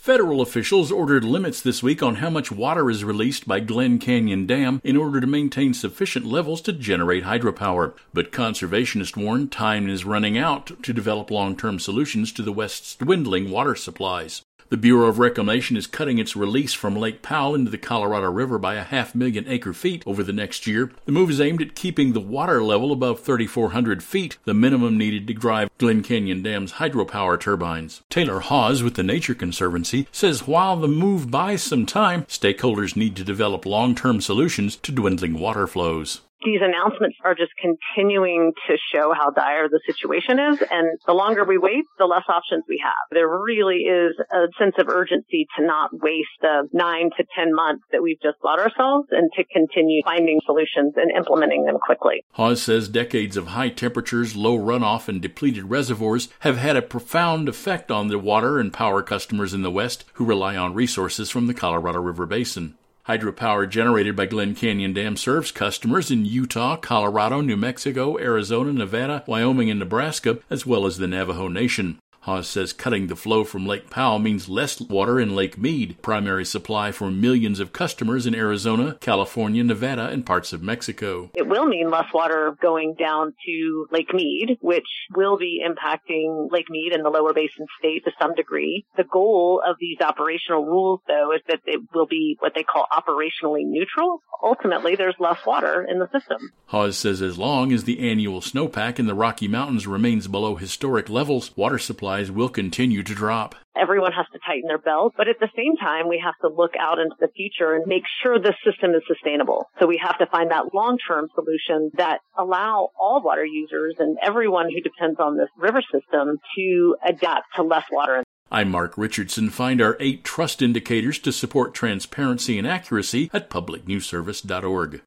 Federal officials ordered limits this week on how much water is released by Glen Canyon Dam in order to maintain sufficient levels to generate hydropower. But conservationists warn time is running out to develop long term solutions to the West's dwindling water supplies. The Bureau of Reclamation is cutting its release from Lake Powell into the Colorado River by a half million acre feet over the next year. The move is aimed at keeping the water level above 3,400 feet, the minimum needed to drive Glen Canyon Dam's hydropower turbines. Taylor Hawes with the Nature Conservancy says while the move buys some time, stakeholders need to develop long term solutions to dwindling water flows these announcements are just continuing to show how dire the situation is. And the longer we wait, the less options we have. There really is a sense of urgency to not waste the nine to 10 months that we've just bought ourselves and to continue finding solutions and implementing them quickly. Hawes says decades of high temperatures, low runoff, and depleted reservoirs have had a profound effect on the water and power customers in the West who rely on resources from the Colorado River Basin. Hydropower generated by Glen Canyon Dam serves customers in Utah, Colorado, New Mexico, Arizona, Nevada, Wyoming, and Nebraska, as well as the Navajo Nation. Uh, Hawes says cutting the flow from Lake Powell means less water in Lake Mead, primary supply for millions of customers in Arizona, California, Nevada, and parts of Mexico. It will mean less water going down to Lake Mead, which will be impacting Lake Mead and the lower basin state to some degree. The goal of these operational rules, though, is that it will be what they call operationally neutral. Ultimately, there's less water in the system. Hawes says as long as the annual snowpack in the Rocky Mountains remains below historic levels, water supplies will continue to drop. Everyone has to tighten their belt, but at the same time, we have to look out into the future and make sure the system is sustainable. So we have to find that long-term solution that allow all water users and everyone who depends on this river system to adapt to less water. I'm Mark Richardson. Find our eight trust indicators to support transparency and accuracy at publicnewsservice.org.